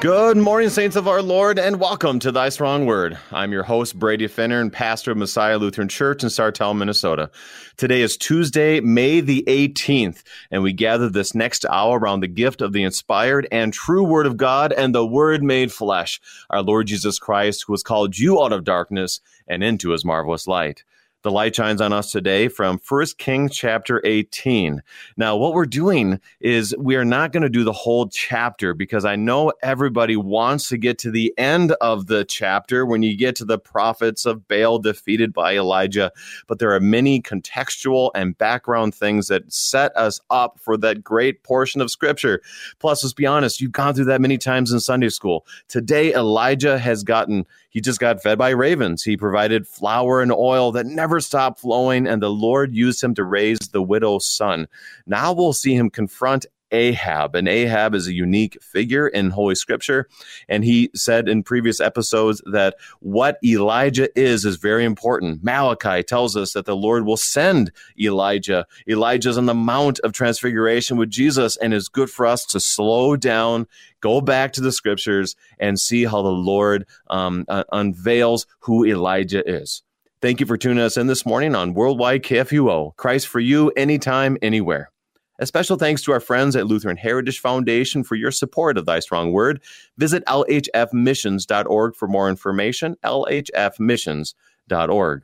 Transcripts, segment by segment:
Good morning, saints of our Lord, and welcome to Thy Strong Word. I'm your host, Brady Finnern, and pastor of Messiah Lutheran Church in Sartell, Minnesota. Today is Tuesday, May the 18th, and we gather this next hour around the gift of the inspired and true Word of God and the Word made flesh, our Lord Jesus Christ, who has called you out of darkness and into his marvelous light. The light shines on us today from 1 Kings chapter 18. Now, what we're doing is we are not going to do the whole chapter because I know everybody wants to get to the end of the chapter when you get to the prophets of Baal defeated by Elijah. But there are many contextual and background things that set us up for that great portion of scripture. Plus, let's be honest, you've gone through that many times in Sunday school. Today, Elijah has gotten, he just got fed by ravens. He provided flour and oil that never stopped flowing, and the Lord used him to raise the widow's son. Now we'll see him confront Ahab. And Ahab is a unique figure in Holy Scripture. And he said in previous episodes that what Elijah is is very important. Malachi tells us that the Lord will send Elijah. Elijah's on the Mount of Transfiguration with Jesus, and it's good for us to slow down, go back to the Scriptures, and see how the Lord um, uh, unveils who Elijah is. Thank you for tuning us in this morning on Worldwide KFUO. Christ for you, anytime, anywhere. A special thanks to our friends at Lutheran Heritage Foundation for your support of Thy Strong Word. Visit lhfmissions.org for more information. lhfmissions.org.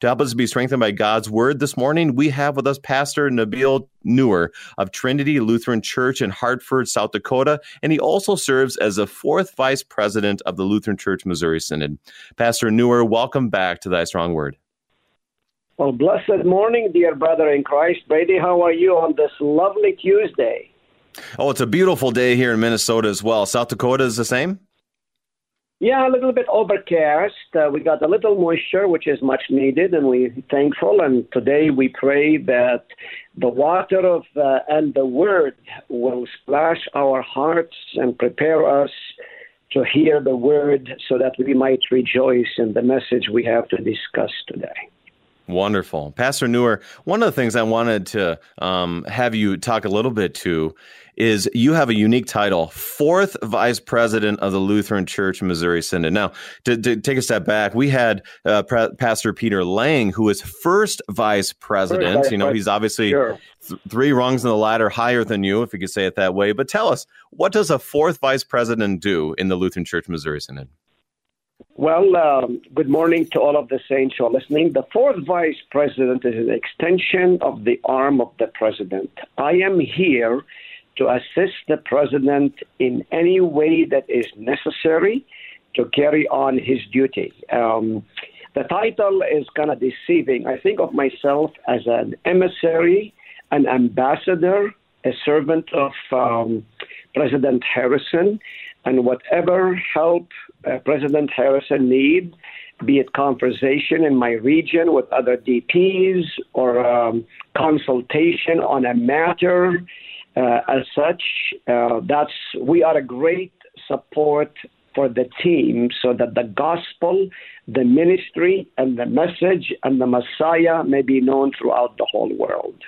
To help us be strengthened by God's word this morning, we have with us Pastor Nabil Nour of Trinity Lutheran Church in Hartford, South Dakota, and he also serves as the fourth vice president of the Lutheran Church Missouri Synod. Pastor Nour, welcome back to Thy Strong Word. Well, blessed morning, dear brother in Christ. Brady, how are you on this lovely Tuesday? Oh, it's a beautiful day here in Minnesota as well. South Dakota is the same? Yeah, a little bit overcast. Uh, we got a little moisture, which is much needed, and we're thankful. And today we pray that the water of uh, and the word will splash our hearts and prepare us to hear the word so that we might rejoice in the message we have to discuss today. Wonderful. Pastor Nour, one of the things I wanted to um, have you talk a little bit to is you have a unique title, fourth vice president of the Lutheran Church Missouri Synod. Now, to, to take a step back, we had uh, Pre- Pastor Peter Lange, who was first vice president. First, you know, he's obviously sure. th- three rungs in the ladder higher than you, if you could say it that way. But tell us, what does a fourth vice president do in the Lutheran Church Missouri Synod? Well, um, good morning to all of the saints who are listening. The fourth vice president is an extension of the arm of the president. I am here to assist the president in any way that is necessary to carry on his duty. Um, the title is kind of deceiving. I think of myself as an emissary, an ambassador, a servant of um, President Harrison, and whatever help uh, President Harrison needs, be it conversation in my region with other DPs or um, consultation on a matter uh, as such, uh, that's we are a great support for the team so that the gospel, the ministry, and the message and the Messiah may be known throughout the whole world.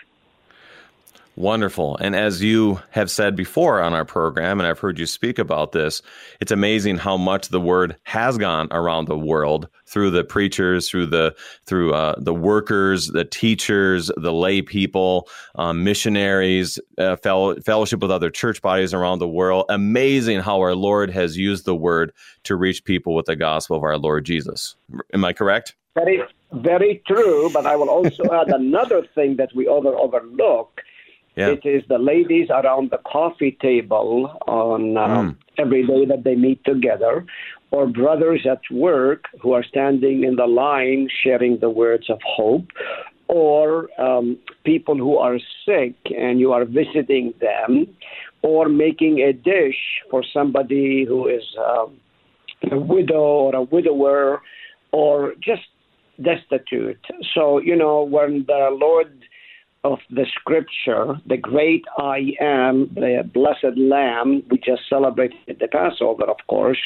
Wonderful. And as you have said before on our program, and I've heard you speak about this, it's amazing how much the word has gone around the world through the preachers, through the through uh, the workers, the teachers, the lay people, um, missionaries, uh, fellow, fellowship with other church bodies around the world. Amazing how our Lord has used the word to reach people with the gospel of our Lord Jesus. Am I correct? Very, very true. But I will also add another thing that we over overlook yeah. It is the ladies around the coffee table on uh, mm. every day that they meet together, or brothers at work who are standing in the line sharing the words of hope, or um, people who are sick and you are visiting them, or making a dish for somebody who is uh, a widow or a widower, or just destitute. So, you know, when the Lord of the scripture, the great I am, the blessed Lamb, we just celebrated the Passover, of course,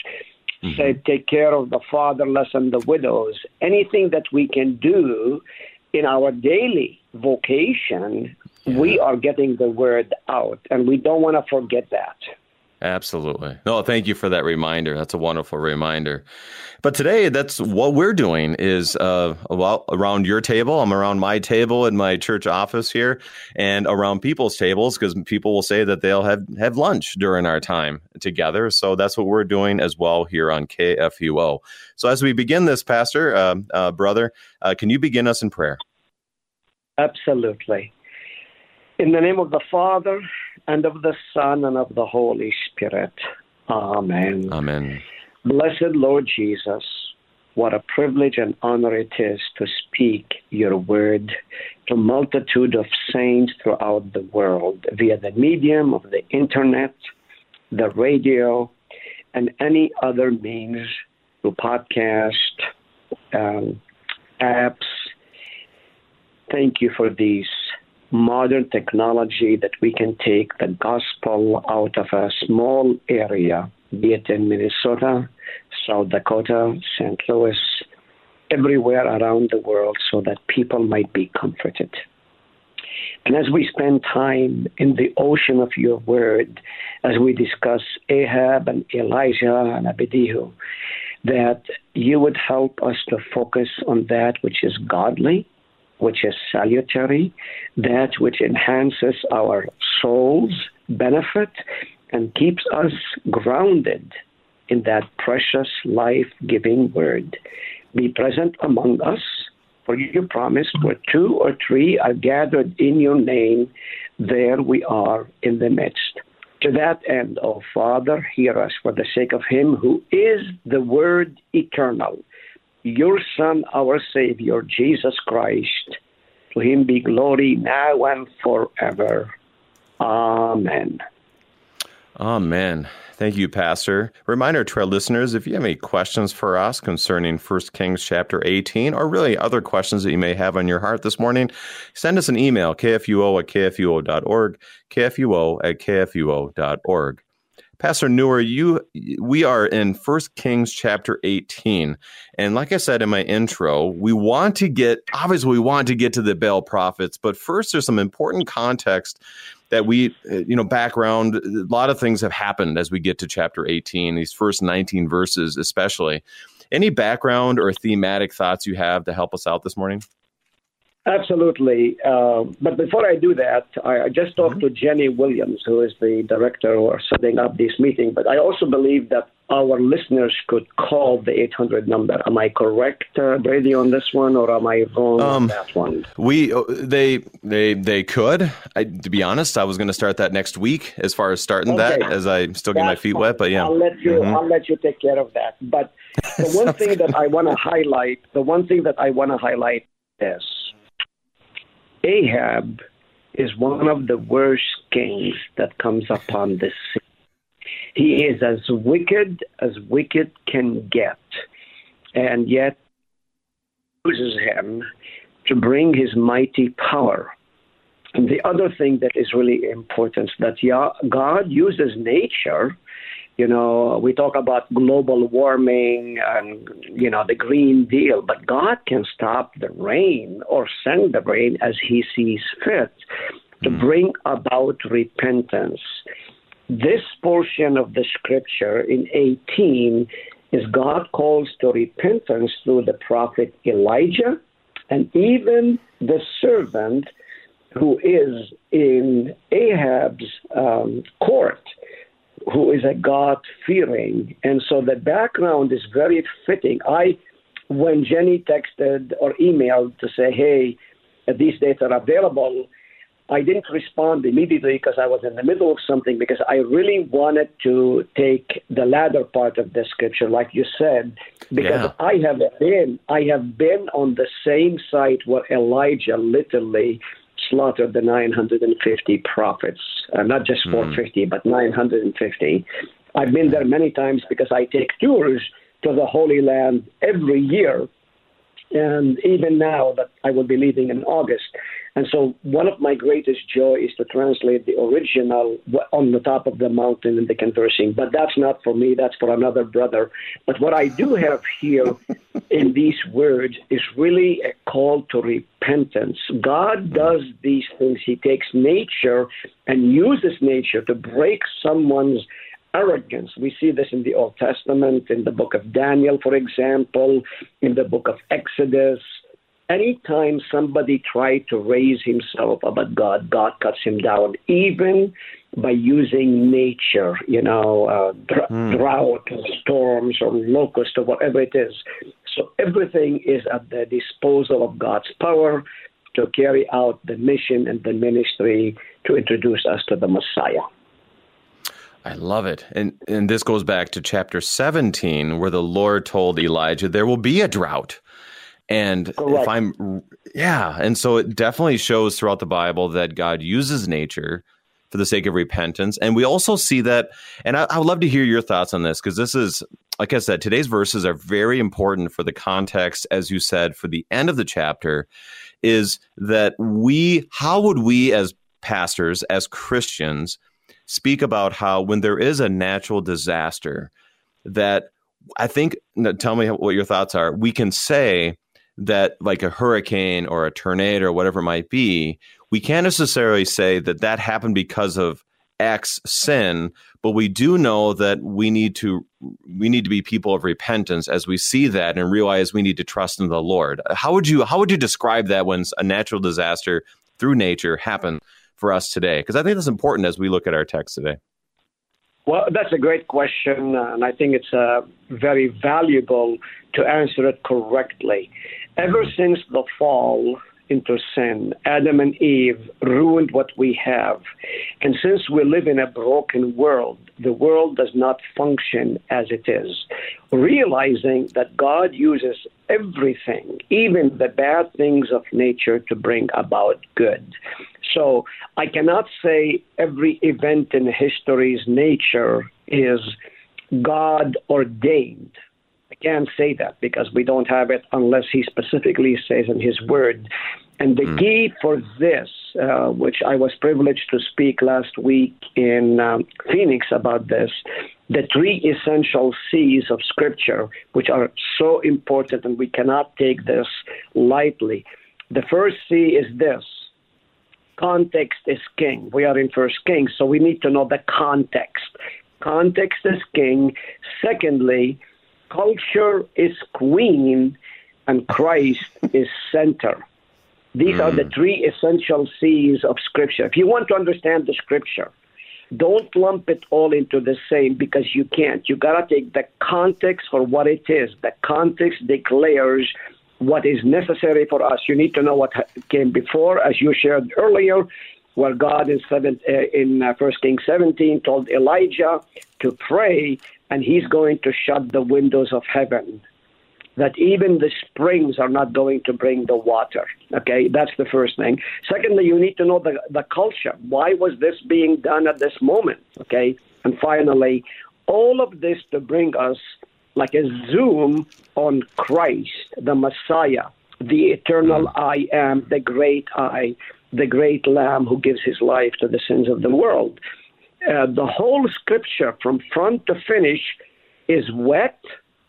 mm-hmm. said, Take care of the fatherless and the widows. Anything that we can do in our daily vocation, yeah. we are getting the word out, and we don't want to forget that. Absolutely. No, thank you for that reminder. That's a wonderful reminder. But today, that's what we're doing is uh, around your table. I'm around my table in my church office here and around people's tables because people will say that they'll have, have lunch during our time together. So that's what we're doing as well here on KFUO. So as we begin this, Pastor, uh, uh, brother, uh, can you begin us in prayer? Absolutely. In the name of the Father, and of the Son, and of the Holy Spirit. Amen. Amen. Blessed Lord Jesus, what a privilege and honor it is to speak your word to a multitude of saints throughout the world via the medium of the internet, the radio, and any other means through podcast, um, apps. Thank you for these modern technology that we can take the gospel out of a small area, be it in Minnesota, South Dakota, St. Louis, everywhere around the world, so that people might be comforted. And as we spend time in the ocean of your word, as we discuss Ahab and Elijah and Obadiah, that you would help us to focus on that which is godly, which is salutary, that which enhances our soul's benefit and keeps us grounded in that precious life giving word. Be present among us, for you promised where two or three are gathered in your name, there we are in the midst. To that end, O oh Father, hear us for the sake of him who is the Word eternal your Son, our Savior, Jesus Christ. To him be glory now and forever. Amen. Amen. Thank you, Pastor. Reminder to our listeners if you have any questions for us concerning 1 Kings chapter 18, or really other questions that you may have on your heart this morning, send us an email, kfuo at kfuo.org, kfuo at kfuo.org. Pastor Nour, you we are in First Kings chapter 18. And like I said in my intro, we want to get obviously we want to get to the Baal prophets, but first there's some important context that we uh, you know background a lot of things have happened as we get to chapter 18, these first 19 verses especially. Any background or thematic thoughts you have to help us out this morning? Absolutely. Uh, but before I do that, I, I just talked mm-hmm. to Jenny Williams, who is the director or setting up this meeting. But I also believe that our listeners could call the 800 number. Am I correct, uh, Brady, on this one, or am I wrong um, on that one? We uh, they they they could. I, to be honest, I was going to start that next week. As far as starting okay. that, as I still get my feet fine. wet. But yeah, I'll let you. Mm-hmm. I'll let you take care of that. But the one thing that I want to highlight, the one thing that I want to highlight is Ahab is one of the worst kings that comes upon this scene. He is as wicked as wicked can get, and yet uses him to bring his mighty power. And the other thing that is really important that God uses nature you know, we talk about global warming and, you know, the Green Deal, but God can stop the rain or send the rain as He sees fit to mm. bring about repentance. This portion of the scripture in 18 is God calls to repentance through the prophet Elijah and even the servant who is in Ahab's um, court who is a God fearing. And so the background is very fitting. I, when Jenny texted or emailed to say, hey, these dates are available, I didn't respond immediately because I was in the middle of something because I really wanted to take the latter part of the scripture, like you said, because yeah. I have been I have been on the same site where Elijah literally slaughtered the 950 prophets, uh, not just hmm. 450, mm. but 950. I've been there many times because I take tours to the Holy Land every year. And even now that I will be leaving in August, and so, one of my greatest joy is to translate the original on the top of the mountain in the conversing. But that's not for me, that's for another brother. But what I do have here in these words is really a call to repentance. God does these things, He takes nature and uses nature to break someone's arrogance. We see this in the Old Testament, in the book of Daniel, for example, in the book of Exodus. Anytime somebody tried to raise himself above God, God cuts him down, even by using nature, you know, uh, dr- mm. drought or storms or locust or whatever it is. So everything is at the disposal of God's power to carry out the mission and the ministry to introduce us to the Messiah. I love it. And and this goes back to chapter 17 where the Lord told Elijah there will be a drought. And Correct. if I'm yeah, and so it definitely shows throughout the Bible that God uses nature for the sake of repentance. And we also see that and I, I would love to hear your thoughts on this because this is like I said, today's verses are very important for the context, as you said, for the end of the chapter, is that we, how would we as pastors, as Christians, speak about how when there is a natural disaster, that I think, tell me what your thoughts are. We can say that, like a hurricane or a tornado or whatever it might be, we can't necessarily say that that happened because of X sin, but we do know that we need to we need to be people of repentance as we see that and realize we need to trust in the Lord. How would you how would you describe that when a natural disaster through nature happened for us today? Because I think that's important as we look at our text today. Well, that's a great question, and I think it's uh, very valuable to answer it correctly. Ever since the fall, into sin. Adam and Eve ruined what we have. And since we live in a broken world, the world does not function as it is. Realizing that God uses everything, even the bad things of nature, to bring about good. So I cannot say every event in history's nature is God ordained can't say that because we don't have it unless he specifically says in his word. And the mm. key for this, uh, which I was privileged to speak last week in um, Phoenix about this, the three essential C's of Scripture, which are so important, and we cannot take this lightly. The first C is this context is king. We are in First Kings, so we need to know the context. Context is king. Secondly, culture is queen and Christ is center. These mm. are the hmm. three essential C's of Scripture. If you want to understand the Scripture, don't lump it all into the same because you can't. You got to take the context for what it is. The context declares what is necessary for us. You need to know what came before, as you shared earlier, where God in, seven, uh, in uh, 1 Kings 17 told Elijah to pray and he's going to shut the windows of heaven that even the springs are not going to bring the water. Okay, that's the first thing. Secondly, you need to know the, the culture. Why was this being done at this moment? Okay, and finally, all of this to bring us like a zoom on Christ, the Messiah, the eternal mm. I am, the great I, the great Lamb who gives his life to the sins of the world uh, the whole scripture from front to finish is wet.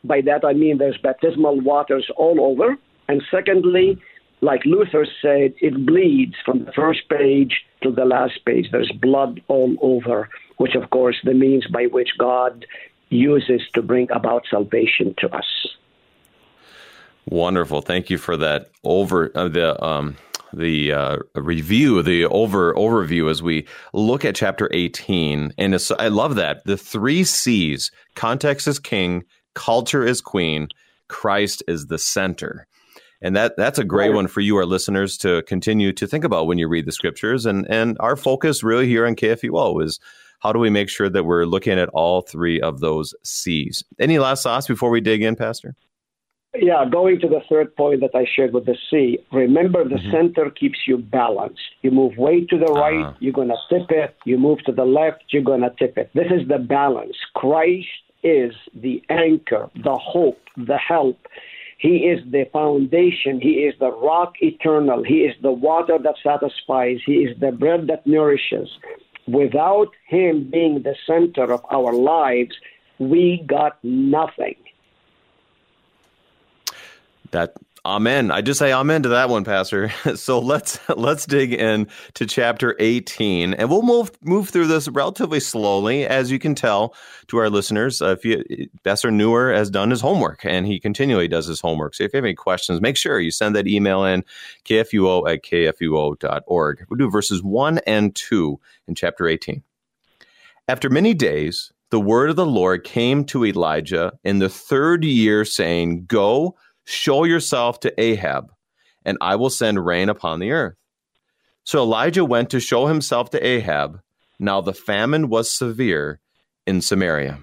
By that I mean there's baptismal waters all over. And secondly, like Luther said, it bleeds from the first page to the last page. There's blood all over, which of course the means by which God uses to bring about salvation to us. Wonderful. Thank you for that over uh, the um, the uh, review, the over overview as we look at chapter 18. And I love that. The three C's context is king, culture is queen, Christ is the center. And that that's a great one for you, our listeners, to continue to think about when you read the scriptures. And and our focus really here on KFUO is how do we make sure that we're looking at all three of those C's? Any last thoughts before we dig in, Pastor? Yeah, going to the third point that I shared with the C, remember the mm-hmm. center keeps you balanced. You move way to the right, uh-huh. you're going to tip it. You move to the left, you're going to tip it. This is the balance. Christ is the anchor, the hope, the help. He is the foundation. He is the rock eternal. He is the water that satisfies. He is the bread that nourishes. Without Him being the center of our lives, we got nothing. That Amen. I just say amen to that one, Pastor. So let's let's dig in to chapter 18, and we'll move move through this relatively slowly, as you can tell to our listeners. Uh, if you Pastor Nour has done his homework, and he continually does his homework. So if you have any questions, make sure you send that email in kfuo at kfuo.org. We'll do verses one and two in chapter 18. After many days, the word of the Lord came to Elijah in the third year, saying, "Go." Show yourself to Ahab, and I will send rain upon the earth. So Elijah went to show himself to Ahab. Now the famine was severe in Samaria.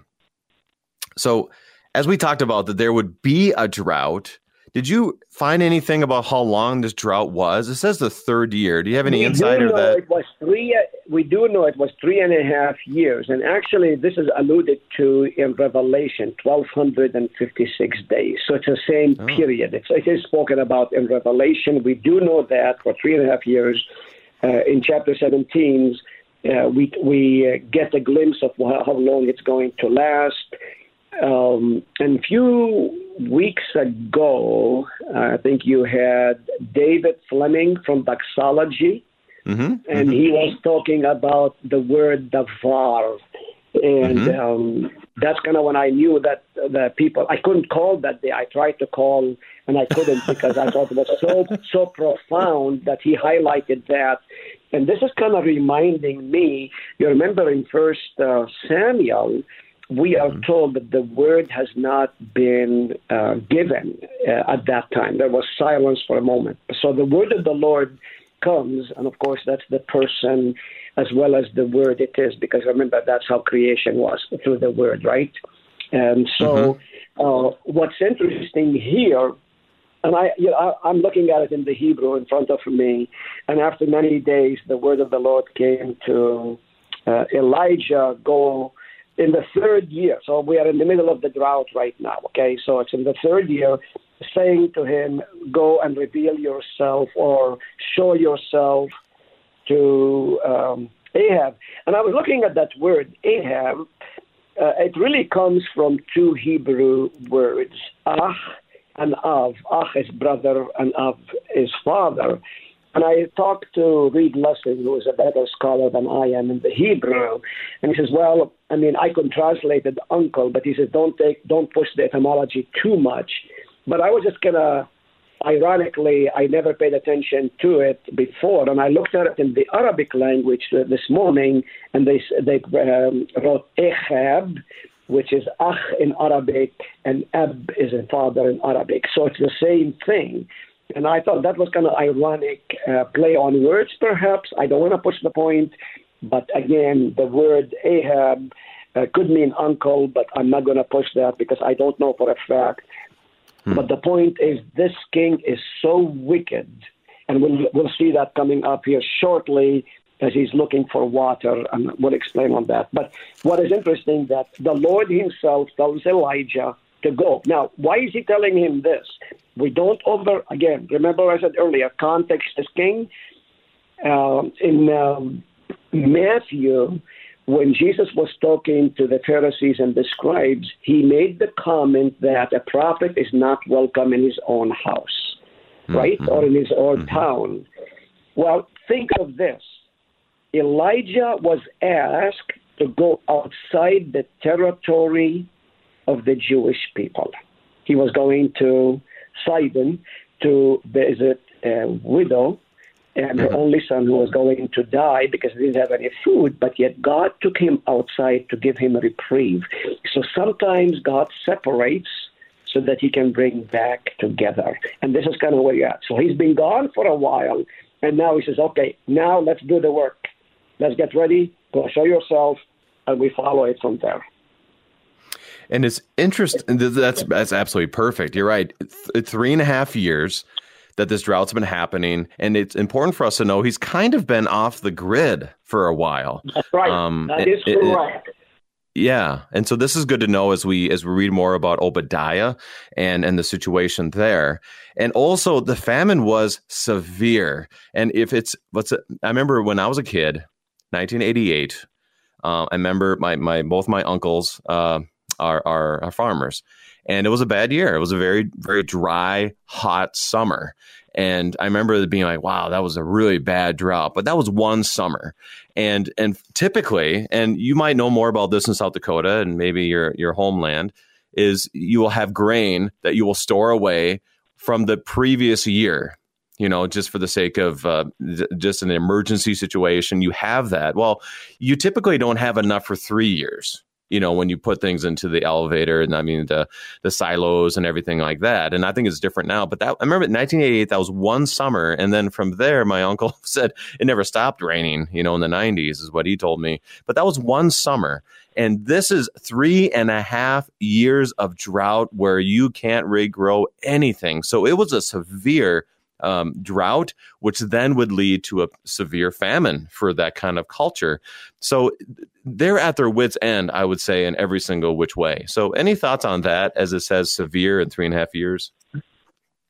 So, as we talked about, that there would be a drought. Did you find anything about how long this drought was? It says the third year. Do you have any we insight or that? It was three. We do know it was three and a half years, and actually, this is alluded to in Revelation, twelve hundred and fifty-six days. So it's the same Oh. period. It's, it is spoken about in Revelation. We do know that for three and a half years. Uh, in chapter seventeen, uh, we we uh, get a glimpse of how, how long it's going to last. Um, and a few weeks ago, I think you had David Fleming from Doxology, Mm-hmm. and he was talking about the word davar. And Mhm. um, that's kind of when I knew that the people, I couldn't call that day. I tried to call and I couldn't because I thought it was so, so profound that he highlighted that. And this is kind of reminding me, you remember in First uh, Samuel, we are told that the word has not been uh, given uh, at that time. There was silence for a moment. So the word of the Lord comes, and of course, that's the person as well as the word it is, because remember, that's how creation was through the word, right? And so, uh, what's interesting here, and I, you know, I, I'm looking at it in the Hebrew in front of me, and after many days, the word of the Lord came to uh, Elijah, go in the third year. So we are in the middle of the drought right now, okay? So it's in the third year, saying to him, Go and reveal yourself or show yourself to um, Ahab. And I was looking at that word, Ahab. Uh, it really comes from two Hebrew words, Ach and Av. Ach is brother and Av is father. And I talked to Reed Lessing, who is a better scholar than I am in the Hebrew, and he says, "Well, I mean, I could translate it uncle, but he says don't take, don't push the etymology too much." But I was just gonna, ironically, I never paid attention to it before, and I looked at it in the Arabic language this morning, and they they um, wrote Echab, which is Ach in Arabic, and Ab is a father in Arabic, so it's the same thing. And I thought that was kind of ironic uh, play on words, perhaps. I don't want to push the point, but again, the word Ahab uh, could mean uncle, but I'm not going to push that because I don't know for a fact. But the point is, this king is so wicked, and we'll, we'll see that coming up here shortly as he's looking for water, and we'll explain on that. But what is interesting that the Lord himself tells Elijah to go. Now, why is he telling him this? We don't over, again, remember I said earlier, context is king. Um, in um, Matthew, when Jesus was talking to the Pharisees and the scribes, he made the comment that a prophet is not welcome in his own house, mm-hmm. right? Or in his own mm-hmm. town. Well, think of this Elijah was asked to go outside the territory of the Jewish people. He was going to Sidon to visit a widow and her uh-huh. only son who was going to die because he didn't have any food, but yet God took him outside to give him a reprieve. So sometimes God separates so that he can bring back together. And this is kind of where you're at. So he's been gone for a while, and now he says, okay, now let's do the work. Let's get ready, go show yourself, and we follow it from there. And it's interesting. That's that's absolutely perfect. You're right. Th- three and a half years that this drought's been happening, and it's important for us to know he's kind of been off the grid for a while. That's right. Um, that it- is it- correct. Yeah, and so this is good to know as we as we read more about Obadiah and and the situation there, and also the famine was severe. And if it's what's it, I remember when I was a kid, 1988. Uh, I remember my my both my uncles. Uh, our, our, our farmers. And it was a bad year. It was a very, very dry, hot summer. And I remember being like, wow, that was a really bad drought. But that was one summer. And and typically, and you might know more about this in South Dakota and maybe your your homeland, is you will have grain that you will store away from the previous year you know, just for the sake of uh, just an emergency situation, you have that. Well, you typically don't have enough for three years. You know, when you put things into the elevator and I mean the the silos and everything like that. And I think it's different now. But that I remember in 1988, that was one summer, and then from there, my uncle said it never stopped raining. You know, in the 90s is what he told me. But that was one summer. And this is three and a half years of drought where you can't regrow anything. So it was a severe um, drought, which then would lead to a severe famine for that kind of culture. So they're at their wits' end, I would say, in every single which way. So, any thoughts on that as it says severe in three and a half years?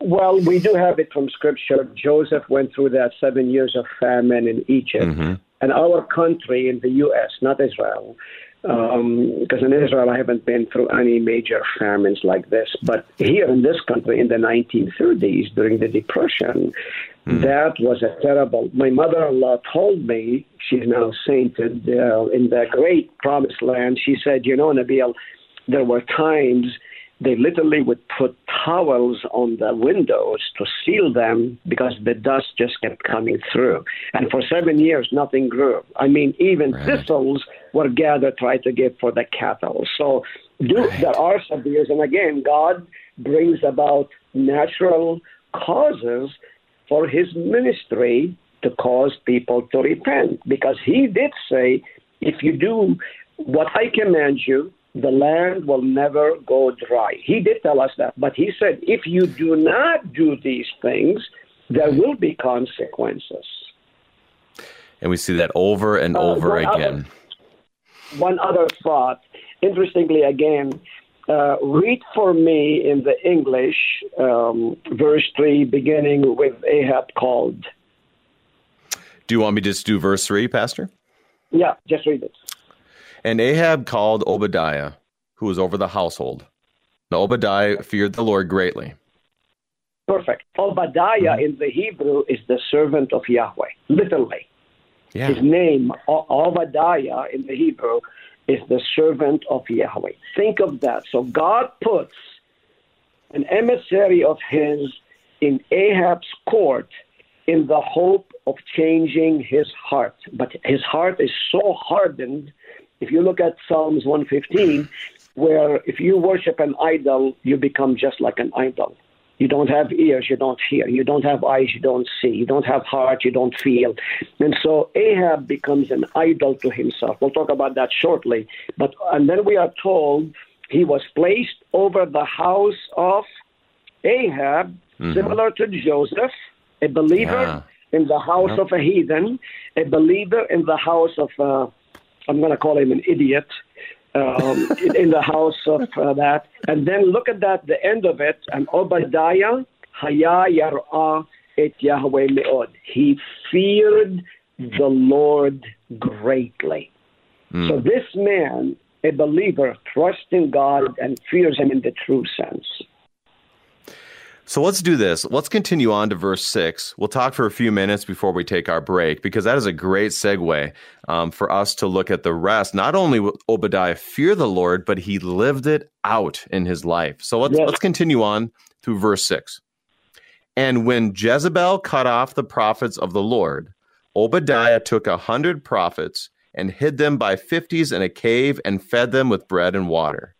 Well, we do have it from scripture. Joseph went through that seven years of famine in Egypt. Mm-hmm. And our country in the U.S., not Israel, because um, in Israel I haven't been through any major famines like this. But here in this country, in the 1930s, during the Depression, mm. that was a terrible. My mother-in-law told me she's now sainted uh, in the great Promised Land. She said, "You know, Nabil, there were times." They literally would put towels on the windows to seal them because the dust just kept coming through. And for seven years, nothing grew. I mean, even right. thistles were gathered, tried to give for the cattle. So do, right. there are some years, and again, God brings about natural causes for his ministry to cause people to repent because he did say, if you do what I command you, the land will never go dry. He did tell us that, but he said, if you do not do these things, there will be consequences. And we see that over and uh, over again. Other, one other thought. Interestingly, again, uh, read for me in the English um, verse 3, beginning with Ahab called. Do you want me to just do verse 3, Pastor? Yeah, just read it. And Ahab called Obadiah, who was over the household. Now Obadiah feared the Lord greatly. Perfect. Obadiah mm-hmm. in the Hebrew is the servant of Yahweh, literally. Yeah. His name, Obadiah in the Hebrew, is the servant of Yahweh. Think of that. So God puts an emissary of his in Ahab's court in the hope of changing his heart. But his heart is so hardened if you look at Psalms 115, where if you worship an idol, you become just like an idol. You don't have ears, you don't hear. You don't have eyes, you don't see. You don't have heart, you don't feel. And so Ahab becomes an idol to himself. We'll talk about that shortly. But and then we are told he was placed over the house of Ahab, mm-hmm. similar to Joseph, a believer yeah. in the house yep. of a heathen, a believer in the house of uh, I'm going to call him an idiot um, in the house of uh, that. And then look at that, the end of it, and Obadiah, Haya Yar'ah et Yahweh Meod. He feared the Lord greatly. Mm. So this man, a believer, trusts in God and fears him in the true sense. So let's do this. Let's continue on to verse six. We'll talk for a few minutes before we take our break because that is a great segue um, for us to look at the rest. Not only will Obadiah fear the Lord, but he lived it out in his life. So let's let's continue on through verse six. And when Jezebel cut off the prophets of the Lord, Obadiah took a hundred prophets and hid them by fifties in a cave and fed them with bread and water.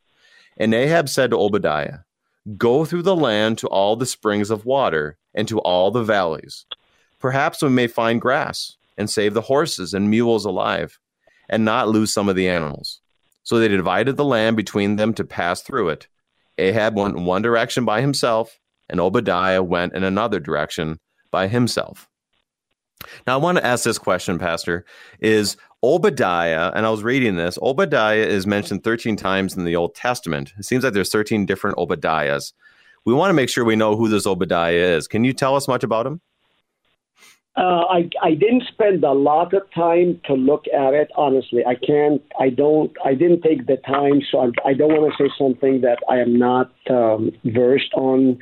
And Ahab said to Obadiah, Go through the land to all the springs of water and to all the valleys. Perhaps we may find grass and save the horses and mules alive and not lose some of the animals. So they divided the land between them to pass through it. Ahab went in one direction by himself, and Obadiah went in another direction by himself. Now, I want to ask this question, Pastor. Is Obadiah, and I was reading this, Obadiah is mentioned 13 times in the Old Testament. It seems like there's 13 different Obadiahs. We want to make sure we know who this Obadiah is. Can you tell us much about him? Uh, I I didn't spend a lot of time to look at it. Honestly, I can't. I don't. I didn't take the time, so I, I don't want to say something that I am not um, versed on.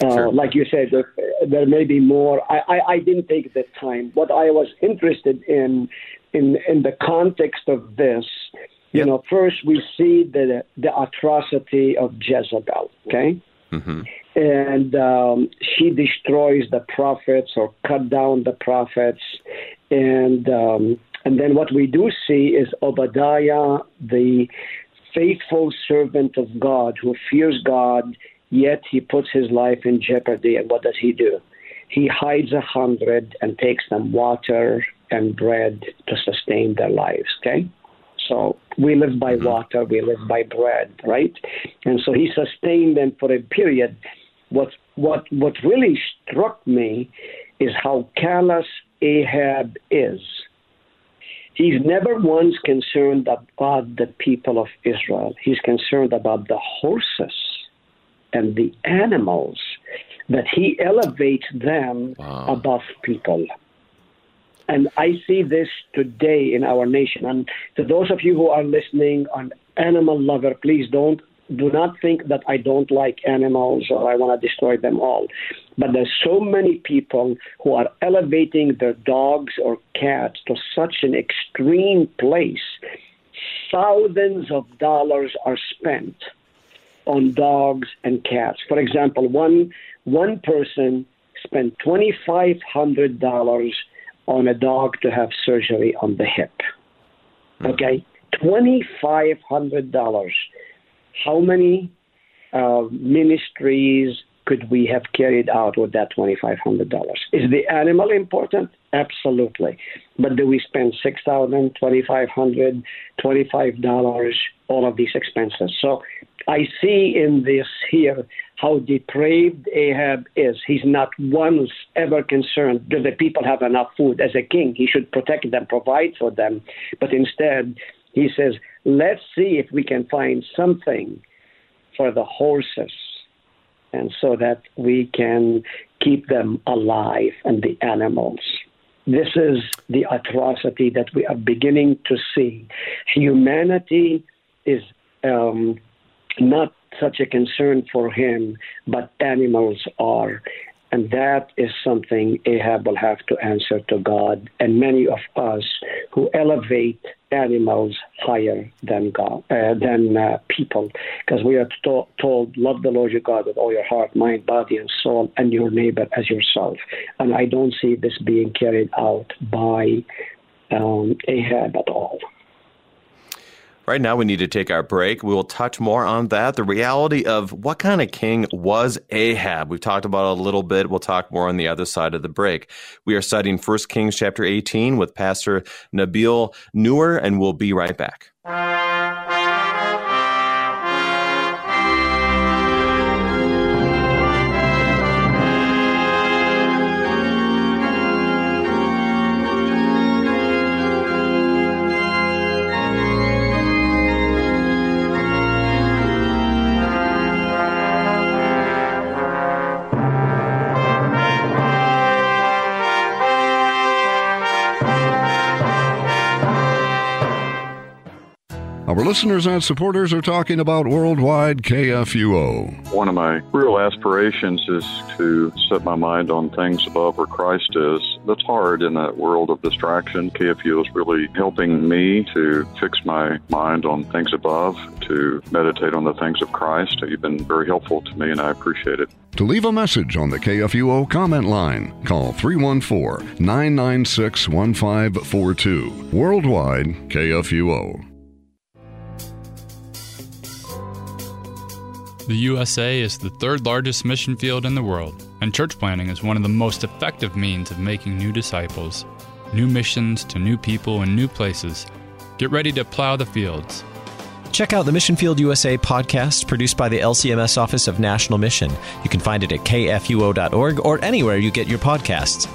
Uh, sure. Like you said, there, there, may be more. I, I, I didn't take the time. What I was interested in, in in the context of this, you yep. know, first we see the the atrocity of Jezebel. Okay. Mm-hmm and um, she destroys the prophets or cut down the prophets, and um, and then what we do see is Obadiah, the faithful servant of God who fears God, yet he puts his life in jeopardy. And what does he do? He hides a hundred and takes them water and bread to sustain their lives. Okay. So we live by mm-hmm. water, we live by bread, right? And so he sustained them for a period what what what really struck me is how callous Ahab is. He's never once concerned about the people of Israel. He's concerned about the horses and the animals that he elevates them wow. above people. And I see this today in our nation. And to those of you who are listening an animal lover, please don't do not think that I don't like animals or I want to destroy them all. But there's so many people who are elevating their dogs or cats to such an extreme place. Thousands of dollars are spent on dogs and cats. For example, one one person spent twenty five hundred dollars on a dog to have surgery on the hip. Hmm. Okay, twenty five hundred dollars how many uh, ministries could we have carried out with that $2,500? Is the animal important? Absolutely. But do we spend $6,000, $2,500, $25, all of these expenses? So I see in this here how depraved Ahab is. He's not once ever concerned do the people have enough food. As a king, he should protect them, provide for them. But instead, he says, let's see if we can find something for the horses and so that we can keep them alive and the animals. This is the atrocity that we are beginning to see. Humanity is um, not such a concern for him, but animals are. And that is something Ahab will have to answer to God and many of us who elevate animals higher than God, uh, than uh, people, because we are to- told, love the Lord your God with all your heart, mind, body, and soul, and your neighbor as yourself. And I don't see this being carried out by um, Ahab at all. Right now, we need to take our break. We will touch more on that. The reality of what kind of king was Ahab. We've talked about it a little bit. We'll talk more on the other side of the break. We are studying 1 Kings chapter 18 with Pastor Nabil Nour, and we'll be right back. Our listeners and supporters are talking about Worldwide KFUO. One of my real aspirations is to set my mind on things above where Christ is. That's hard in that world of distraction. KFUO is really helping me to fix my mind on things above, to meditate on the things of Christ. You've been very helpful to me, and I appreciate it. To leave a message on the KFUO comment line, call 314 996 1542. Worldwide KFUO. The USA is the third largest mission field in the world, and church planting is one of the most effective means of making new disciples. New missions to new people in new places. Get ready to plow the fields. Check out the Mission Field USA podcast produced by the LCMS Office of National Mission. You can find it at kfuo.org or anywhere you get your podcasts.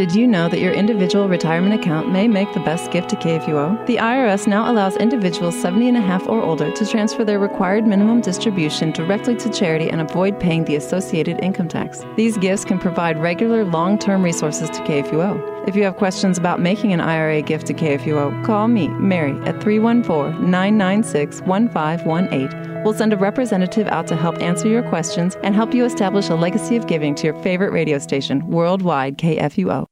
Did you know that your individual retirement account may make the best gift to KFUO? The IRS now allows individuals 70 and a half or older to transfer their required minimum distribution directly to charity and avoid paying the associated income tax. These gifts can provide regular long term resources to KFUO. If you have questions about making an IRA gift to KFUO, call me, Mary, at 314 996 1518. We'll send a representative out to help answer your questions and help you establish a legacy of giving to your favorite radio station, worldwide KFUO.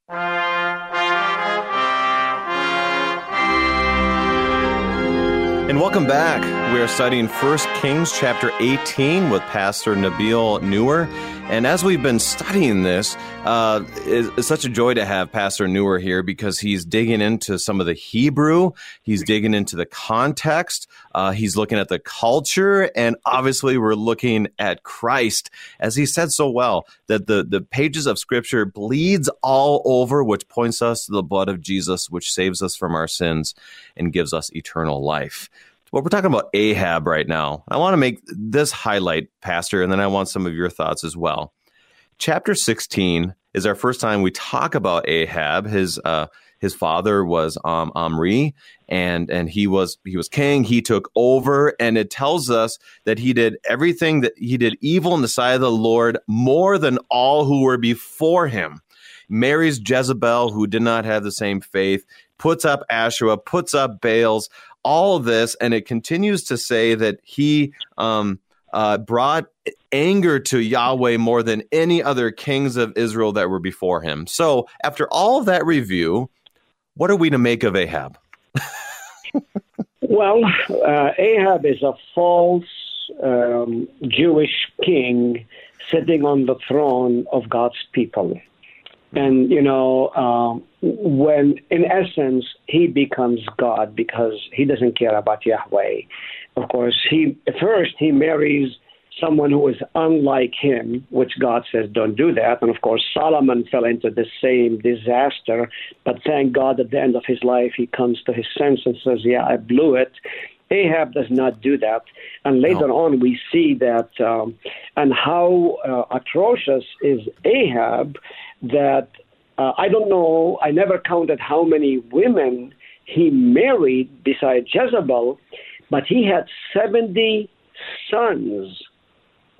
And welcome back. We are studying 1 Kings chapter 18 with Pastor Nabil Nour. And as we've been studying this, uh, it's, it's, such a joy to have Pastor Nour here because he's digging into some of the Hebrew, he's digging into the context, uh, he's looking at the culture, and obviously we're looking at Christ, as he said so well that the the pages of Scripture bleeds all over, which points us to the blood of Jesus, which saves us from our sins and gives us eternal life. Well, we're talking about Ahab right now. I want to make this highlight, Pastor, and then I want some of your thoughts as well. Chapter 16 is our first time we talk about Ahab. His uh, his father was um, Omri, and and he was he was king. He took over, and it tells us that he did everything that he did evil in the sight of the Lord more than all who were before him. Marries Jezebel, who did not have the same faith, puts up Asherah, puts up Baals, all of this, and it continues to say that he um, uh, brought anger to Yahweh more than any other kings of Israel that were before him. So, after all of that review, what are we to make of Ahab? well, uh, Ahab is a false um, Jewish king sitting on the throne of God's people. And, you know, um, when in essence he becomes God because he doesn't care about Yahweh. Of course, he first he marries someone who is unlike him, which God says don't do that. And of course, Solomon fell into the same disaster. But thank God, at the end of his life, he comes to his senses and says, "Yeah, I blew it." Ahab does not do that. And later no. on, we see that, um, and how uh, atrocious is Ahab that uh, I don't know, I never counted how many women he married besides Jezebel, but he had 70 sons.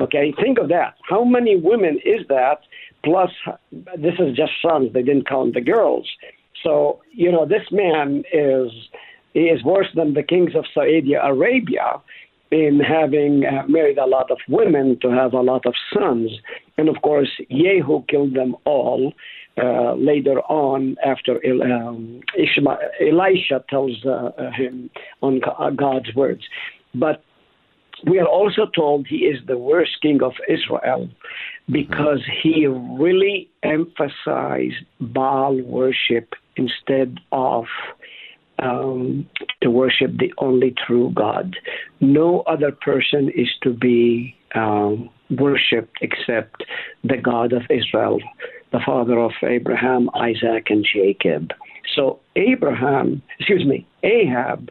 Okay, think of that. How many women is that? Plus, this is just sons, they didn't count the girls. So, you know, this man is, is worse than the kings of Saudi Arabia in having uh, married a lot of women to have a lot of sons. And of course, Jehu killed them all uh, later on after um, Elisha tells uh, him on God's words. But we are also told he is the worst king of Israel because he really emphasized Baal worship instead of um, to worship the only true God. No other person is to be um, worshipped except the God of Israel, the father of Abraham, Isaac, and Jacob. So Abraham, excuse me, Ahab